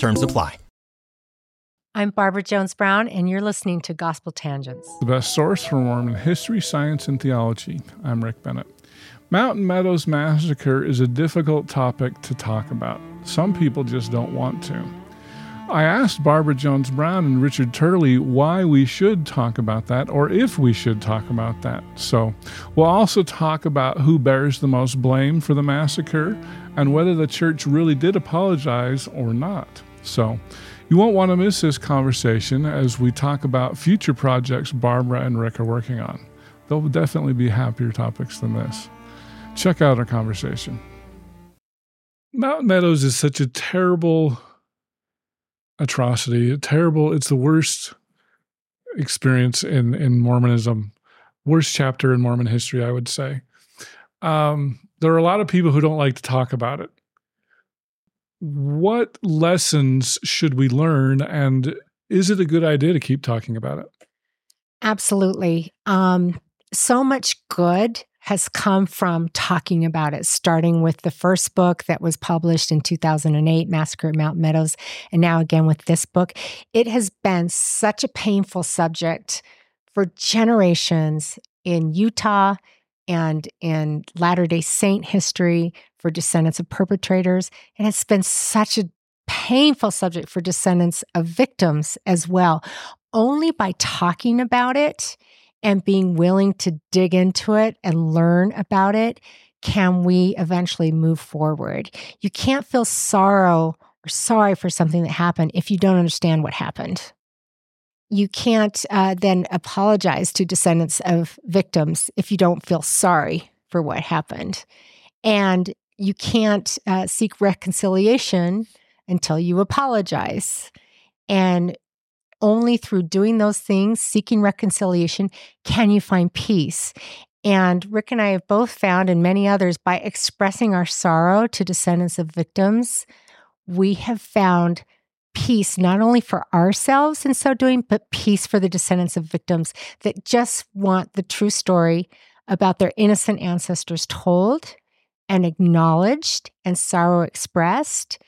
Terms apply. I'm Barbara Jones Brown, and you're listening to Gospel Tangents. The best source for Mormon history, science, and theology. I'm Rick Bennett. Mountain Meadows Massacre is a difficult topic to talk about. Some people just don't want to. I asked Barbara Jones Brown and Richard Turley why we should talk about that or if we should talk about that. So, we'll also talk about who bears the most blame for the massacre and whether the church really did apologize or not. So, you won't want to miss this conversation as we talk about future projects Barbara and Rick are working on. They'll definitely be happier topics than this. Check out our conversation. Mountain Meadows is such a terrible atrocity. A terrible, it's the worst experience in, in Mormonism, worst chapter in Mormon history, I would say. Um, there are a lot of people who don't like to talk about it. What lessons should we learn, and is it a good idea to keep talking about it? Absolutely. Um, so much good has come from talking about it, starting with the first book that was published in 2008, Massacre at Mountain Meadows, and now again with this book. It has been such a painful subject for generations in Utah and in Latter day Saint history for descendants of perpetrators. It has been such a painful subject for descendants of victims as well. Only by talking about it and being willing to dig into it and learn about it can we eventually move forward. You can't feel sorrow or sorry for something that happened if you don't understand what happened. You can't uh, then apologize to descendants of victims if you don't feel sorry for what happened. And you can't uh, seek reconciliation until you apologize. And only through doing those things, seeking reconciliation, can you find peace. And Rick and I have both found, and many others, by expressing our sorrow to descendants of victims, we have found peace not only for ourselves in so doing, but peace for the descendants of victims that just want the true story about their innocent ancestors told and acknowledged and sorrow expressed.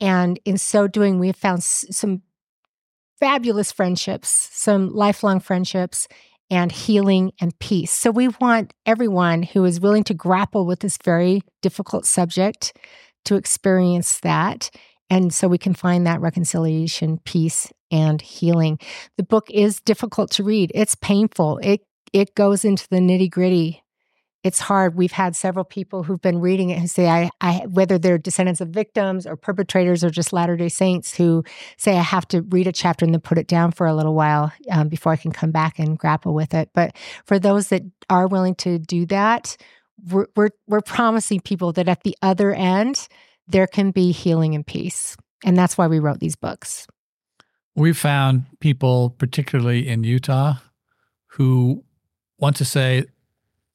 And in so doing, we have found some fabulous friendships, some lifelong friendships, and healing and peace. So we want everyone who is willing to grapple with this very difficult subject to experience that. And so we can find that reconciliation, peace, and healing. The book is difficult to read. It's painful. It it goes into the nitty gritty it's hard. We've had several people who've been reading it who say, I, I whether they're descendants of victims or perpetrators or just Latter day Saints who say, I have to read a chapter and then put it down for a little while um, before I can come back and grapple with it. But for those that are willing to do that, we're, we're, we're promising people that at the other end, there can be healing and peace. And that's why we wrote these books. We found people, particularly in Utah, who want to say,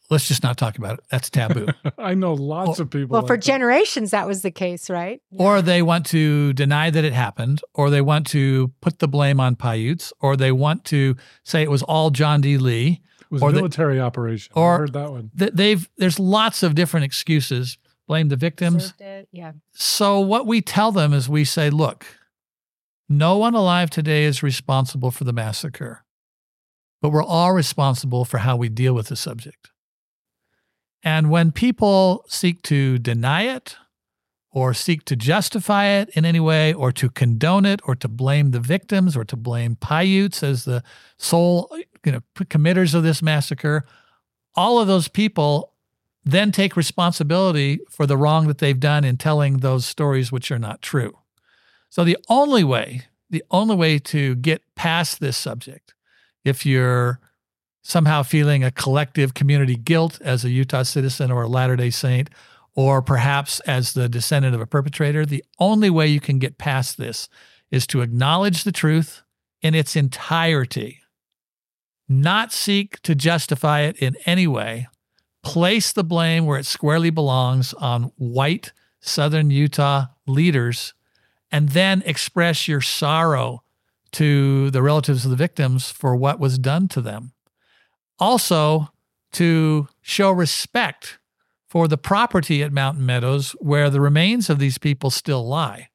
let's just not talk about it. That's taboo. I know lots of people. Well, like for that. generations, that was the case, right? Or they want to deny that it happened, or they want to put the blame on Paiutes, or they want to say it was all John D. Lee. It was or a the- military operation. or I heard that one. Th- They've there's lots of different excuses. Blame the victims. Yeah. So what we tell them is we say, look, no one alive today is responsible for the massacre, but we're all responsible for how we deal with the subject. And when people seek to deny it or seek to justify it in any way or to condone it or to blame the victims or to blame Paiutes as the sole you know committers of this massacre all of those people then take responsibility for the wrong that they've done in telling those stories which are not true. So the only way the only way to get past this subject if you're somehow feeling a collective community guilt as a Utah citizen or a Latter-day Saint or perhaps as the descendant of a perpetrator, the only way you can get past this is to acknowledge the truth in its entirety, not seek to justify it in any way, place the blame where it squarely belongs on white Southern Utah leaders, and then express your sorrow to the relatives of the victims for what was done to them. Also, to show respect for the property at Mountain Meadows where the remains of these people still lie.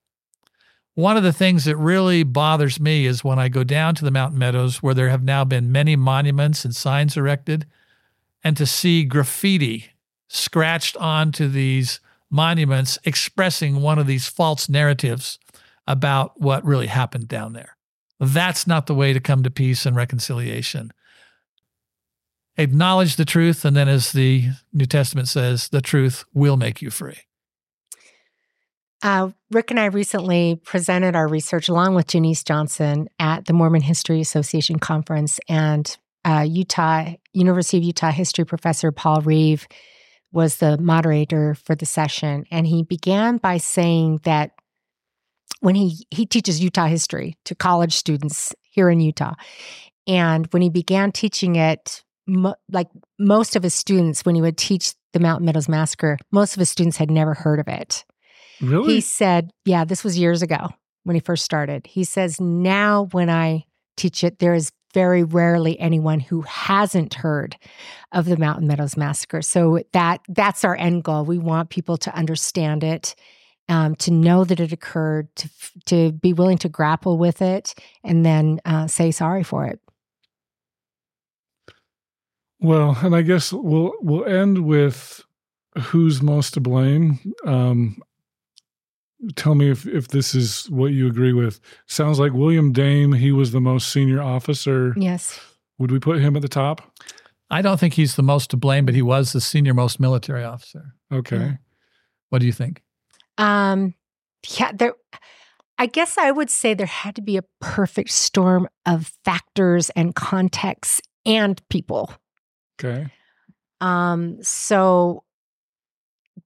One of the things that really bothers me is when I go down to the Mountain Meadows where there have now been many monuments and signs erected, and to see graffiti scratched onto these monuments expressing one of these false narratives about what really happened down there. That's not the way to come to peace and reconciliation acknowledge the truth, and then, as the New Testament says, the truth will make you free. Uh, Rick and I recently presented our research along with Janice Johnson at the Mormon History Association conference, and uh, Utah University of Utah history professor Paul Reeve was the moderator for the session, and he began by saying that when he he teaches Utah history to college students here in Utah, and when he began teaching it mo- like most of his students, when he would teach the Mountain Meadows Massacre, most of his students had never heard of it. Really? He said, yeah, this was years ago when he first started. He says, now when I teach it, there is very rarely anyone who hasn't heard of the Mountain Meadows Massacre. So that that's our end goal. We want people to understand it, um, to know that it occurred, to to be willing to grapple with it, and then uh, say sorry for it. Well, and I guess we'll we'll end with who's most to blame. Um, tell me if if this is what you agree with. Sounds like William Dame. He was the most senior officer. Yes. Would we put him at the top? I don't think he's the most to blame, but he was the senior most military officer. Okay. Yeah. What do you think? Um, yeah, there. I guess I would say there had to be a perfect storm of factors and contexts and people. Okay. Um, so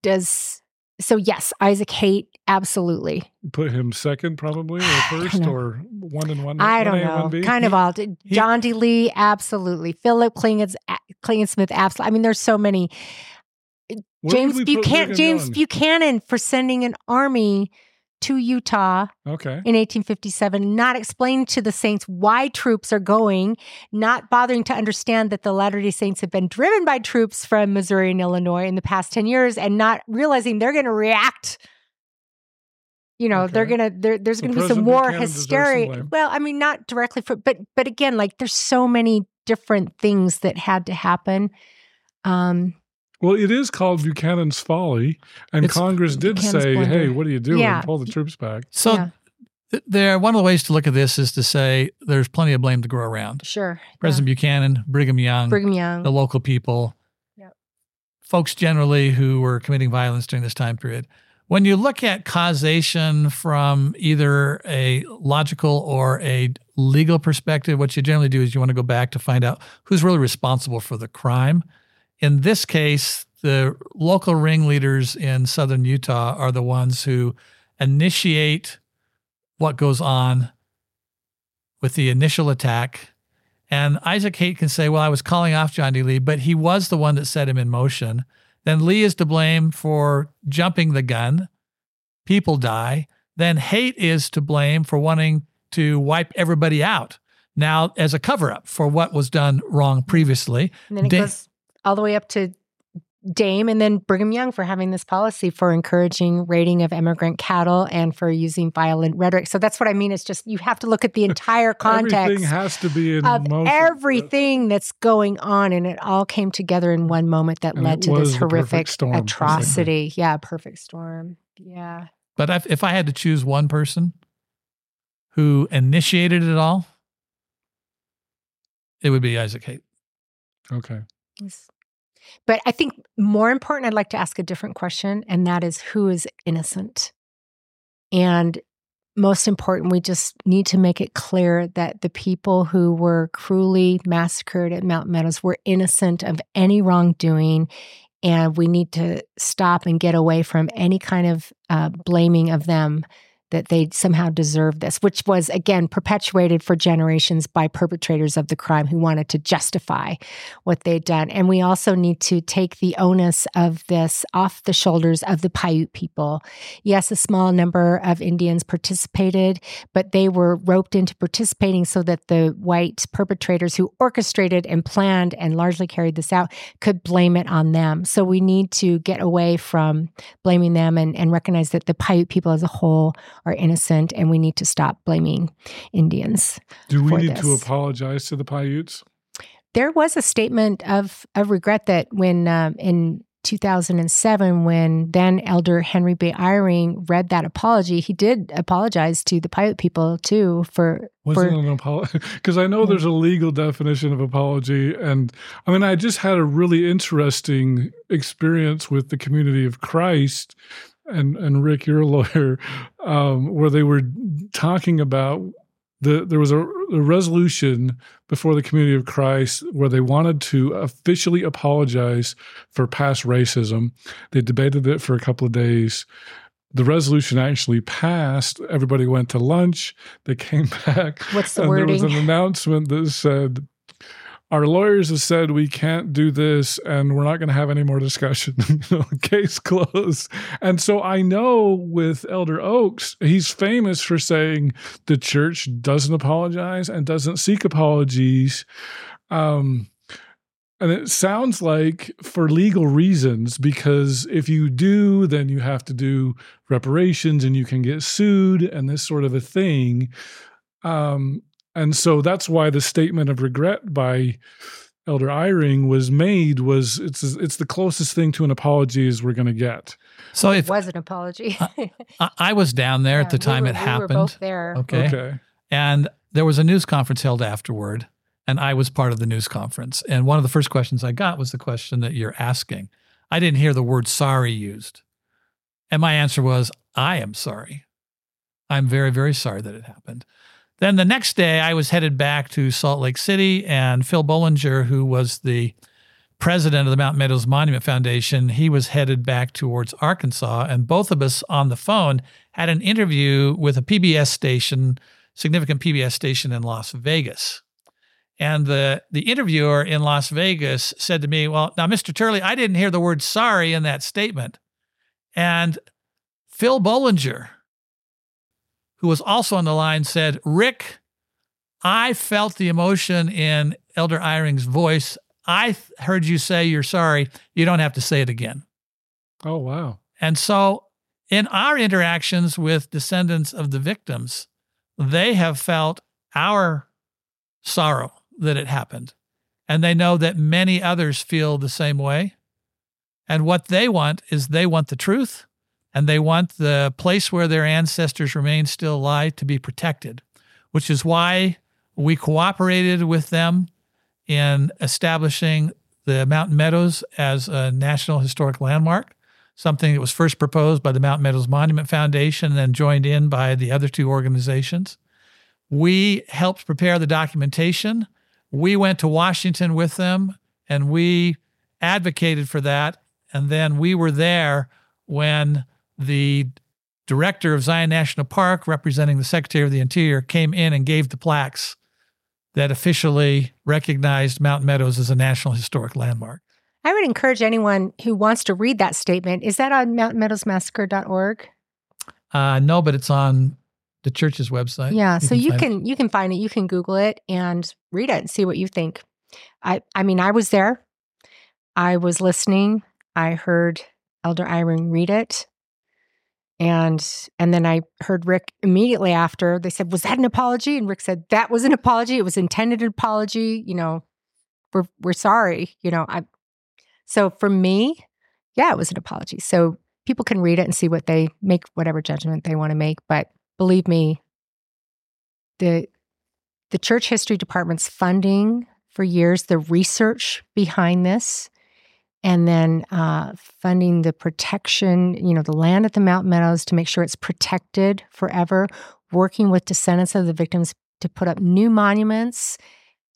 does so yes, Isaac Haight, absolutely. Put him second, probably, or first, or one and one. I don't A and know. one B? Kind of all. John D. Lee, absolutely. Philip Klingons, Klingensmith, absolutely. I mean, there's so many. Where James would we put Buchanan, James Buchanan for sending an army to Utah Okay. in 1857, not explaining to the saints why troops are going, not bothering to understand that the Latter day Saints have been driven by troops from Missouri and Illinois in the past 10 years, and not realizing they're going to react. You know, they're gonna there's gonna be some Buchanan hysteria. Well, I mean, not directly for, but but again, like there's so many different things that had to happen. Um, Well, it is called Buchanan's Folly, and It's Congress did Buchanan's say, blunder. "Hey, what are you doing? Yeah. Pull the troops back." So, Yeah. th- there, one of the ways to look at this is to say there's plenty of blame to go around. sure, President Buchanan, Brigham Young. Brigham Young, the local people, Yep. folks generally who were committing violence during this time period. When you look at causation from either a logical or a legal perspective, what you generally do is you want to go back to find out who's really responsible for the crime. In this case, the local ringleaders in southern Utah are the ones who initiate what goes on with the initial attack. And Isaac Haight can say, well, I was calling off John D. Lee, but he was the one that set him in motion. Then Lee is to blame for jumping the gun. People die. Then Haight is to blame for wanting to wipe everybody out now as a cover up for what was done wrong previously. and then it Da- goes all the way up to Dame, and then Brigham Young for having this policy for encouraging raiding of immigrant cattle and for using violent rhetoric. So that's what I mean. It's just you have to look at the entire context Everything has to be in of motion. everything that's going on, and it all came together in one moment that And led to this was the perfect horrific storm, basically. atrocity. Yeah, perfect storm. Yeah. But if, if I had to choose one person who initiated it all, it would be Isaac Haight. Okay. Yes. But I think more important, I'd like to ask a different question, and that is who is innocent? And most important, we just need to make it clear that the people who were cruelly massacred at Mount Meadows were innocent of any wrongdoing. And we need to stop and get away from any kind of uh, blaming of them that they somehow deserve this, which was again perpetuated for generations by perpetrators of the crime who wanted to justify what they'd done. And we also need to take the onus of this off the shoulders of the Paiute people. Yes, a small number of Indians participated, but they were roped into participating so that the white perpetrators who orchestrated and planned and largely carried this out could blame it on them. So we need to get away from blaming them and, and recognize that the Paiute people as a whole are innocent and we need to stop blaming Indians. Do we need to apologize to the Paiutes? There was a statement of of regret that when um, in 2007, when then Elder Henry B. Eyring read that apology, he did apologize to the Paiute people too for Was for it an apology? Because I know Yeah. there's a legal definition of apology, and I mean, I just had a really interesting experience with the community of Christ, and and Rick, you're a lawyer, um, where they were talking about the there was a, a resolution before the community of Christ where they wanted to officially apologize for past racism. They debated it for a couple of days. The resolution actually passed. Everybody went to lunch. They came back. what's the and there was an announcement that said, "Our lawyers have said we can't do this, and we're not going to have any more discussion. Case closed." And so I know with Elder Oaks, he's famous for saying the church doesn't apologize and doesn't seek apologies. Um, and it sounds like for legal reasons, because if you do, then you have to do reparations and you can get sued and this sort of a thing. Um, and so that's why the statement of regret by Elder Eyring was made was it's it's the closest thing to an apology as we're going to get. So it if was an apology. I, I was down there Yeah, at the we time were- it we happened. were both there. Okay. Okay. And there was a news conference held afterward, and I was part of the news conference. And one of the first questions I got was the question that you're asking. I didn't hear the word sorry used. And my answer was, I am sorry. I'm very, very sorry that it happened. Then the next day, I was headed back to Salt Lake City, and Phil Bolinger, who was the president of the Mountain Meadows Monument Foundation, he was headed back towards Arkansas. And both of us on the phone had an interview with a PBS station, significant PBS station in Las Vegas. And the, the interviewer in Las Vegas said to me, Well, now, Mr. Turley, I didn't hear the word sorry in that statement. And Phil Bolinger, who was also on the line, said, Rick, I felt the emotion in Elder Eyring's voice. I th- heard you say you're sorry. You don't have to say it again. Oh wow. And so, in our interactions with descendants of the victims, they have felt our sorrow that it happened. And they know that many others feel the same way. And what they want is they want the truth and they want the place where their ancestors remain still alive to be protected, which is why we cooperated with them in establishing the Mountain Meadows as a National Historic Landmark, something that was first proposed by the Mountain Meadows Monument Foundation and then joined in by the other two organizations. We helped prepare the documentation. We went to Washington with them and we advocated for that. And then we were there when the director of Zion National Park, representing the Secretary of the Interior, came in and gave the plaques that officially recognized Mountain Meadows as a National Historic Landmark. I would encourage anyone who wants to read that statement. Is that on mountainmeadowsmassacre.org? Uh, no, but it's on the church's website. Yeah, so you find it. can you can find it. You can Google it and read it and see what you think. I I mean, I was there. I was listening. I heard Elder Eyring read it, and and then I heard Rick immediately after. They said, "Was that an apology?" And Rick said, "That was an apology. It was intended apology. You know, we're we're sorry. You know, I." So for me, yeah, it was an apology. So people can read it and see what they make, whatever judgment they want to make. But believe me, the the church history department's funding for years the research behind this and then uh, funding the protection, you know, the land at the Mount Meadows to make sure it's protected forever, working with descendants of the victims to put up new monuments.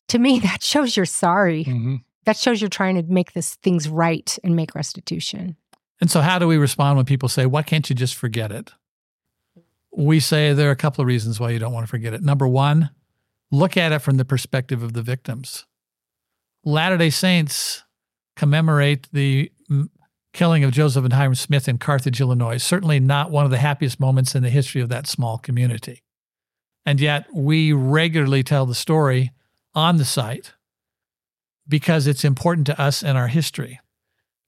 To me, that shows you're sorry. Mm-hmm. That shows you're trying to make this things right and make restitution. And so, how do we respond when people say, Why can't you just forget it? We say there are a couple of reasons why you don't want to forget it. Number one, look at it from the perspective of the victims. Latter day Saints commemorate the killing of Joseph and Hyrum Smith in Carthage, Illinois. Certainly not one of the happiest moments in the history of that small community. And yet, we regularly tell the story on the site because it's important to us and our history.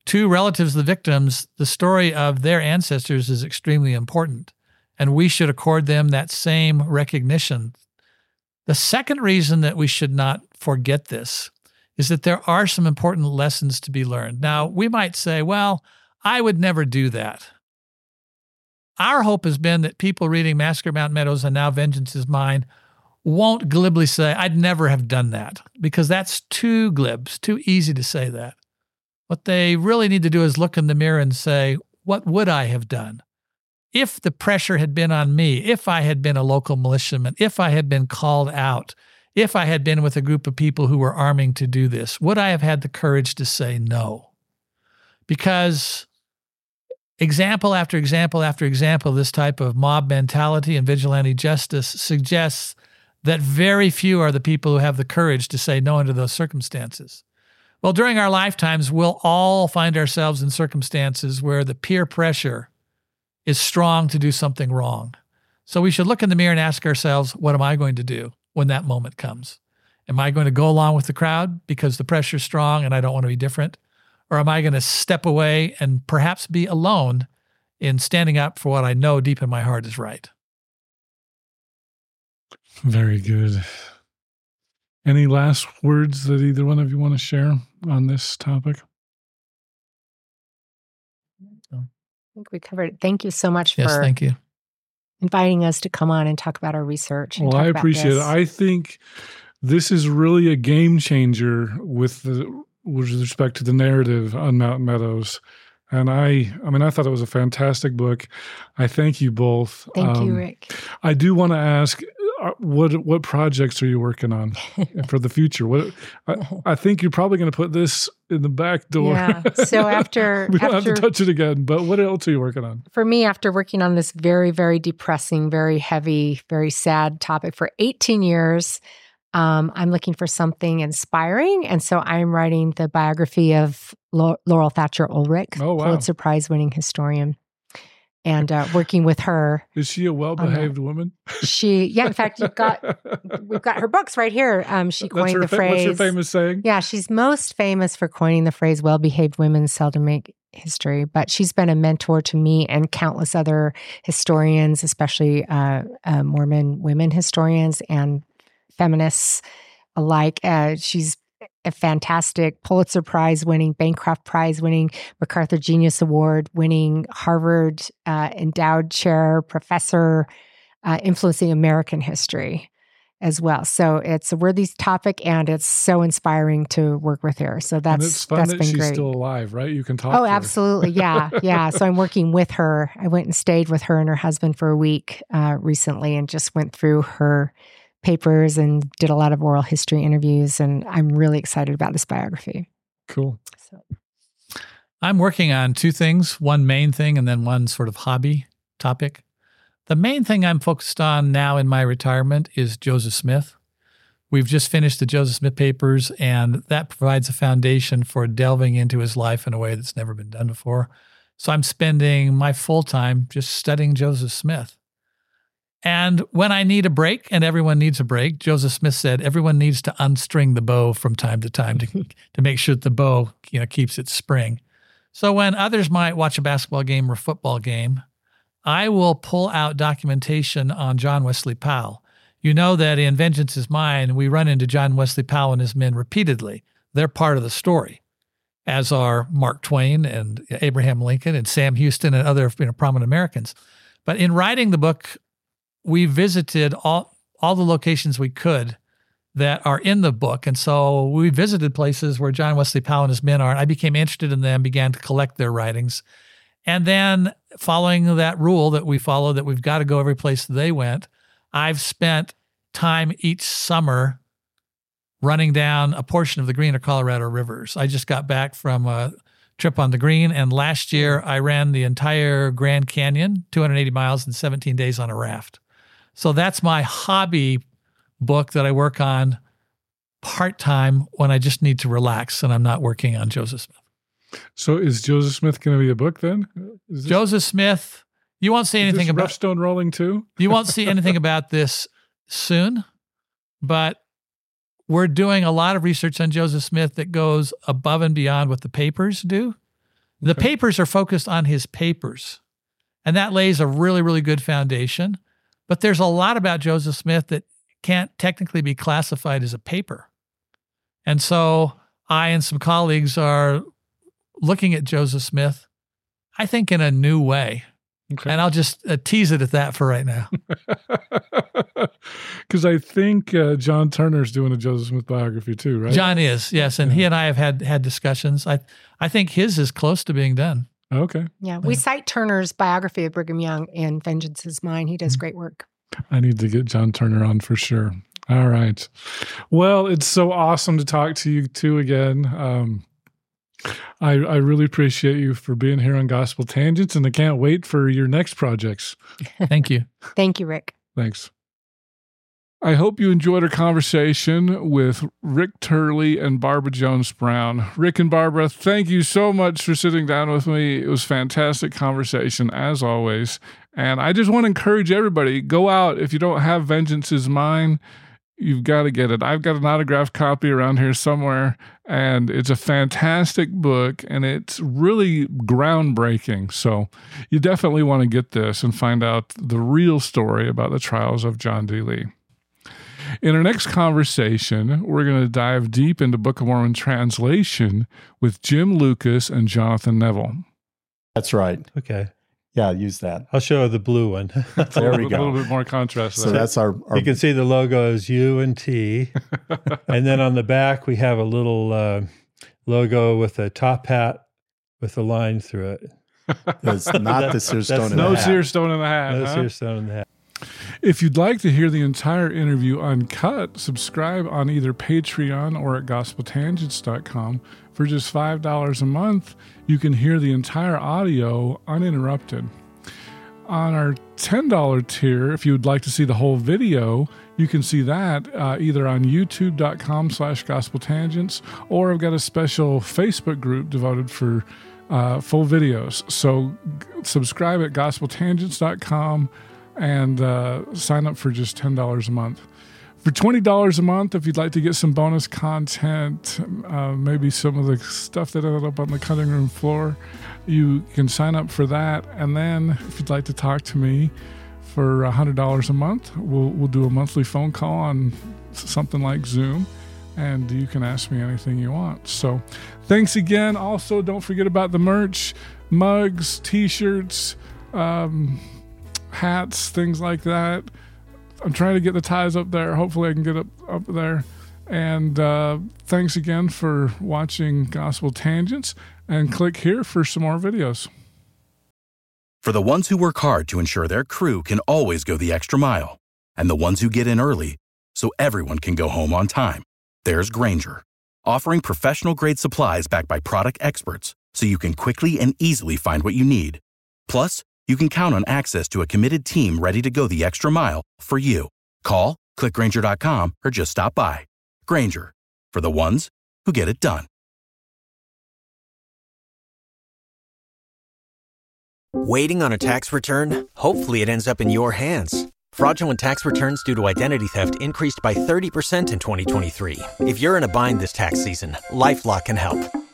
To relatives of the victims, the story of their ancestors is extremely important, and we should accord them that same recognition. The second reason that we should not forget this is that there are some important lessons to be learned. Now, we might say, well, I would never do that. Our hope has been that people reading Massacre Mountain Meadows and Now Vengeance is Mine won't glibly say, I'd never have done that, because that's too glib, it's too easy to say that. What they really need to do is look in the mirror and say, What would I have done? If the pressure had been on me, if I had been a local militiaman, if I had been called out, if I had been with a group of people who were arming to do this, would I have had the courage to say no? Because example after example after example, this type of mob mentality and vigilante justice suggests that very few are the people who have the courage to say no under those circumstances. Well, during our lifetimes, we'll all find ourselves in circumstances where the peer pressure is strong to do something wrong. So we should look in the mirror and ask ourselves, what am I going to do? When that moment comes. Am I going to go along with the crowd because the pressure's strong and I don't want to be different? Or am I going to step away and perhaps be alone in standing up for what I know deep in my heart is right? Very good. Any last words that either one of you want to share on this topic? I think we covered it. Thank you so much yes, for thank you inviting us to come on and talk about our research. Well, I appreciate it. I think this is really a game changer with the with respect to the narrative on Mountain Meadows. And I, I mean, I thought it was a fantastic book. I thank you both. Thank um, you, Rick. I do want to ask, what what projects are you working on for the future? What I, I think you're probably going to put this in the back door. Yeah. So after we don't after, have to touch it again. But what else are you working on? For me, after working on this very very depressing, very heavy, very sad topic for 18 years, um, I'm looking for something inspiring, and so I'm writing the biography of Laurel Thatcher Ulrich, oh, wow. Pulitzer Prize winning historian and uh, working with her. Is she a well-behaved woman? She, yeah. In fact, you've got we've got her books right here. Um, she coined the fa- phrase. What's her famous saying? Yeah, she's most famous for coining the phrase "well-behaved women seldom make history." But she's been a mentor to me and countless other historians, especially uh, uh, Mormon women historians and feminists alike. Uh, she's a fantastic Pulitzer Prize winning, Bancroft Prize winning, MacArthur Genius Award winning, Harvard uh, endowed chair professor, uh, influencing American history as well. So it's a worthy topic, and it's so inspiring to work with her. So that's and it's fun that's that been she's great. still alive, right? You can talk. Oh, absolutely, yeah, yeah. So I'm working with her. I went and stayed with her and her husband for a week uh, recently, and just went through her papers and did a lot of oral history interviews. And I'm really excited about this biography. Cool. So. I'm working on two things one main thing and then one sort of hobby topic. The main thing I'm focused on now in my retirement is Joseph Smith. We've just finished the Joseph Smith papers, and that provides a foundation for delving into his life in a way that's never been done before. So I'm spending my full time just studying Joseph Smith. And when I need a break, and everyone needs a break, Joseph Smith said everyone needs to unstring the bow from time to time to, to make sure that the bow you know keeps its spring. So when others might watch a basketball game or football game, I will pull out documentation on John Wesley Powell. You know that in Vengeance is Mine, we run into John Wesley Powell and his men repeatedly. They're part of the story. as are Mark Twain and Abraham Lincoln and Sam Houston and other you know, prominent Americans. But in writing the book, we visited all all the locations we could that are in the book. And so we visited places where John Wesley Powell and his men are. And I became interested in them, began to collect their writings. And then following that rule that we follow that we've got to go every place they went, I've spent time each summer running down a portion of the Green or Colorado rivers. I just got back from a trip on the Green, and last year I ran the entire Grand Canyon, 280 miles in 17 days on a raft. So that's my hobby book that I work on part time when I just need to relax and I'm not working on Joseph Smith. So is Joseph Smith going to be a book then? This, Joseph Smith, you won't see anything about Rough Stone Rolling too. you won't see anything about this soon, but we're doing a lot of research on Joseph Smith that goes above and beyond what the papers do. The okay. papers are focused on his papers, and that lays a really, really good foundation. But there's a lot about Joseph Smith that can't technically be classified as a paper. And so I and some colleagues are looking at Joseph Smith, I think, in a new way. Okay. And I'll just uh, tease it at that for right now. Because I think uh, John Turner's doing a Joseph Smith biography too, right? John is, yes, and yeah. he and I have had had discussions. I I think his is close to being done. Okay. Yeah, we cite Turner's biography of Brigham Young in Vengeance is Mine. He does mm-hmm. great work. I need to get John Turner on for sure. All right. Well, it's so awesome to talk to you two again. Um, I, I really appreciate you for being here on Gospel Tangents, and I can't wait for your next projects. Thank you. Thank you, Rick. Thanks. I hope you enjoyed our conversation with Rick Turley and Barbara Jones Brown. Rick and Barbara, thank you so much for sitting down with me. It was fantastic conversation as always. And I just want to encourage everybody go out if you don't have Vengeance is Mine you've got to get it. I've got an autographed copy around here somewhere, and it's a fantastic book and it's really groundbreaking. So you definitely want to get this and find out the real story about the trials of John D. Lee. In our next conversation, we're going to dive deep into Book of Mormon translation with Jim Lucas and Jonathan Neville. That's right. Okay. Yeah, use that. I'll show the blue one. there we go. A little bit more contrast. So that's our, our, You can see the logo is U and T, and then on the back we have a little uh, logo with a top hat with a line through it. That's not the seer stone. no seer stone in the hat. No huh? seer stone in the hat. If you'd like to hear the entire interview uncut, subscribe on either Patreon or at gospeltangents.com. For just $5 a month, you can hear the entire audio uninterrupted. On our $10 tier, if you would like to see the whole video, you can see that uh, either on youtube.com slash gospeltangents or I've got a special Facebook group devoted for uh, full videos. So g- subscribe at gospeltangents.com and uh, sign up for just $10 a month. For $20 a month, if you'd like to get some bonus content, uh, maybe some of the stuff that ended up on the cutting room floor, you can sign up for that. And then if you'd like to talk to me for $100 a month, we'll, we'll do a monthly phone call on something like Zoom and you can ask me anything you want. So thanks again. Also, don't forget about the merch mugs, t shirts, um, hats, things like that. I'm trying to get the ties up there. Hopefully, I can get up up there. And uh, thanks again for watching Gospel Tangents. And click here for some more videos. For the ones who work hard to ensure their crew can always go the extra mile, and the ones who get in early so everyone can go home on time, there's Grainger, offering professional grade supplies backed by product experts so you can quickly and easily find what you need. Plus, you can count on access to a committed team ready to go the extra mile for you. Call, clickgrainger.com, or just stop by. Grainger, for the ones who get it done. Waiting on a tax return? Hopefully, it ends up in your hands. Fraudulent tax returns due to identity theft increased by 30% in 2023. If you're in a bind this tax season, LifeLock can help.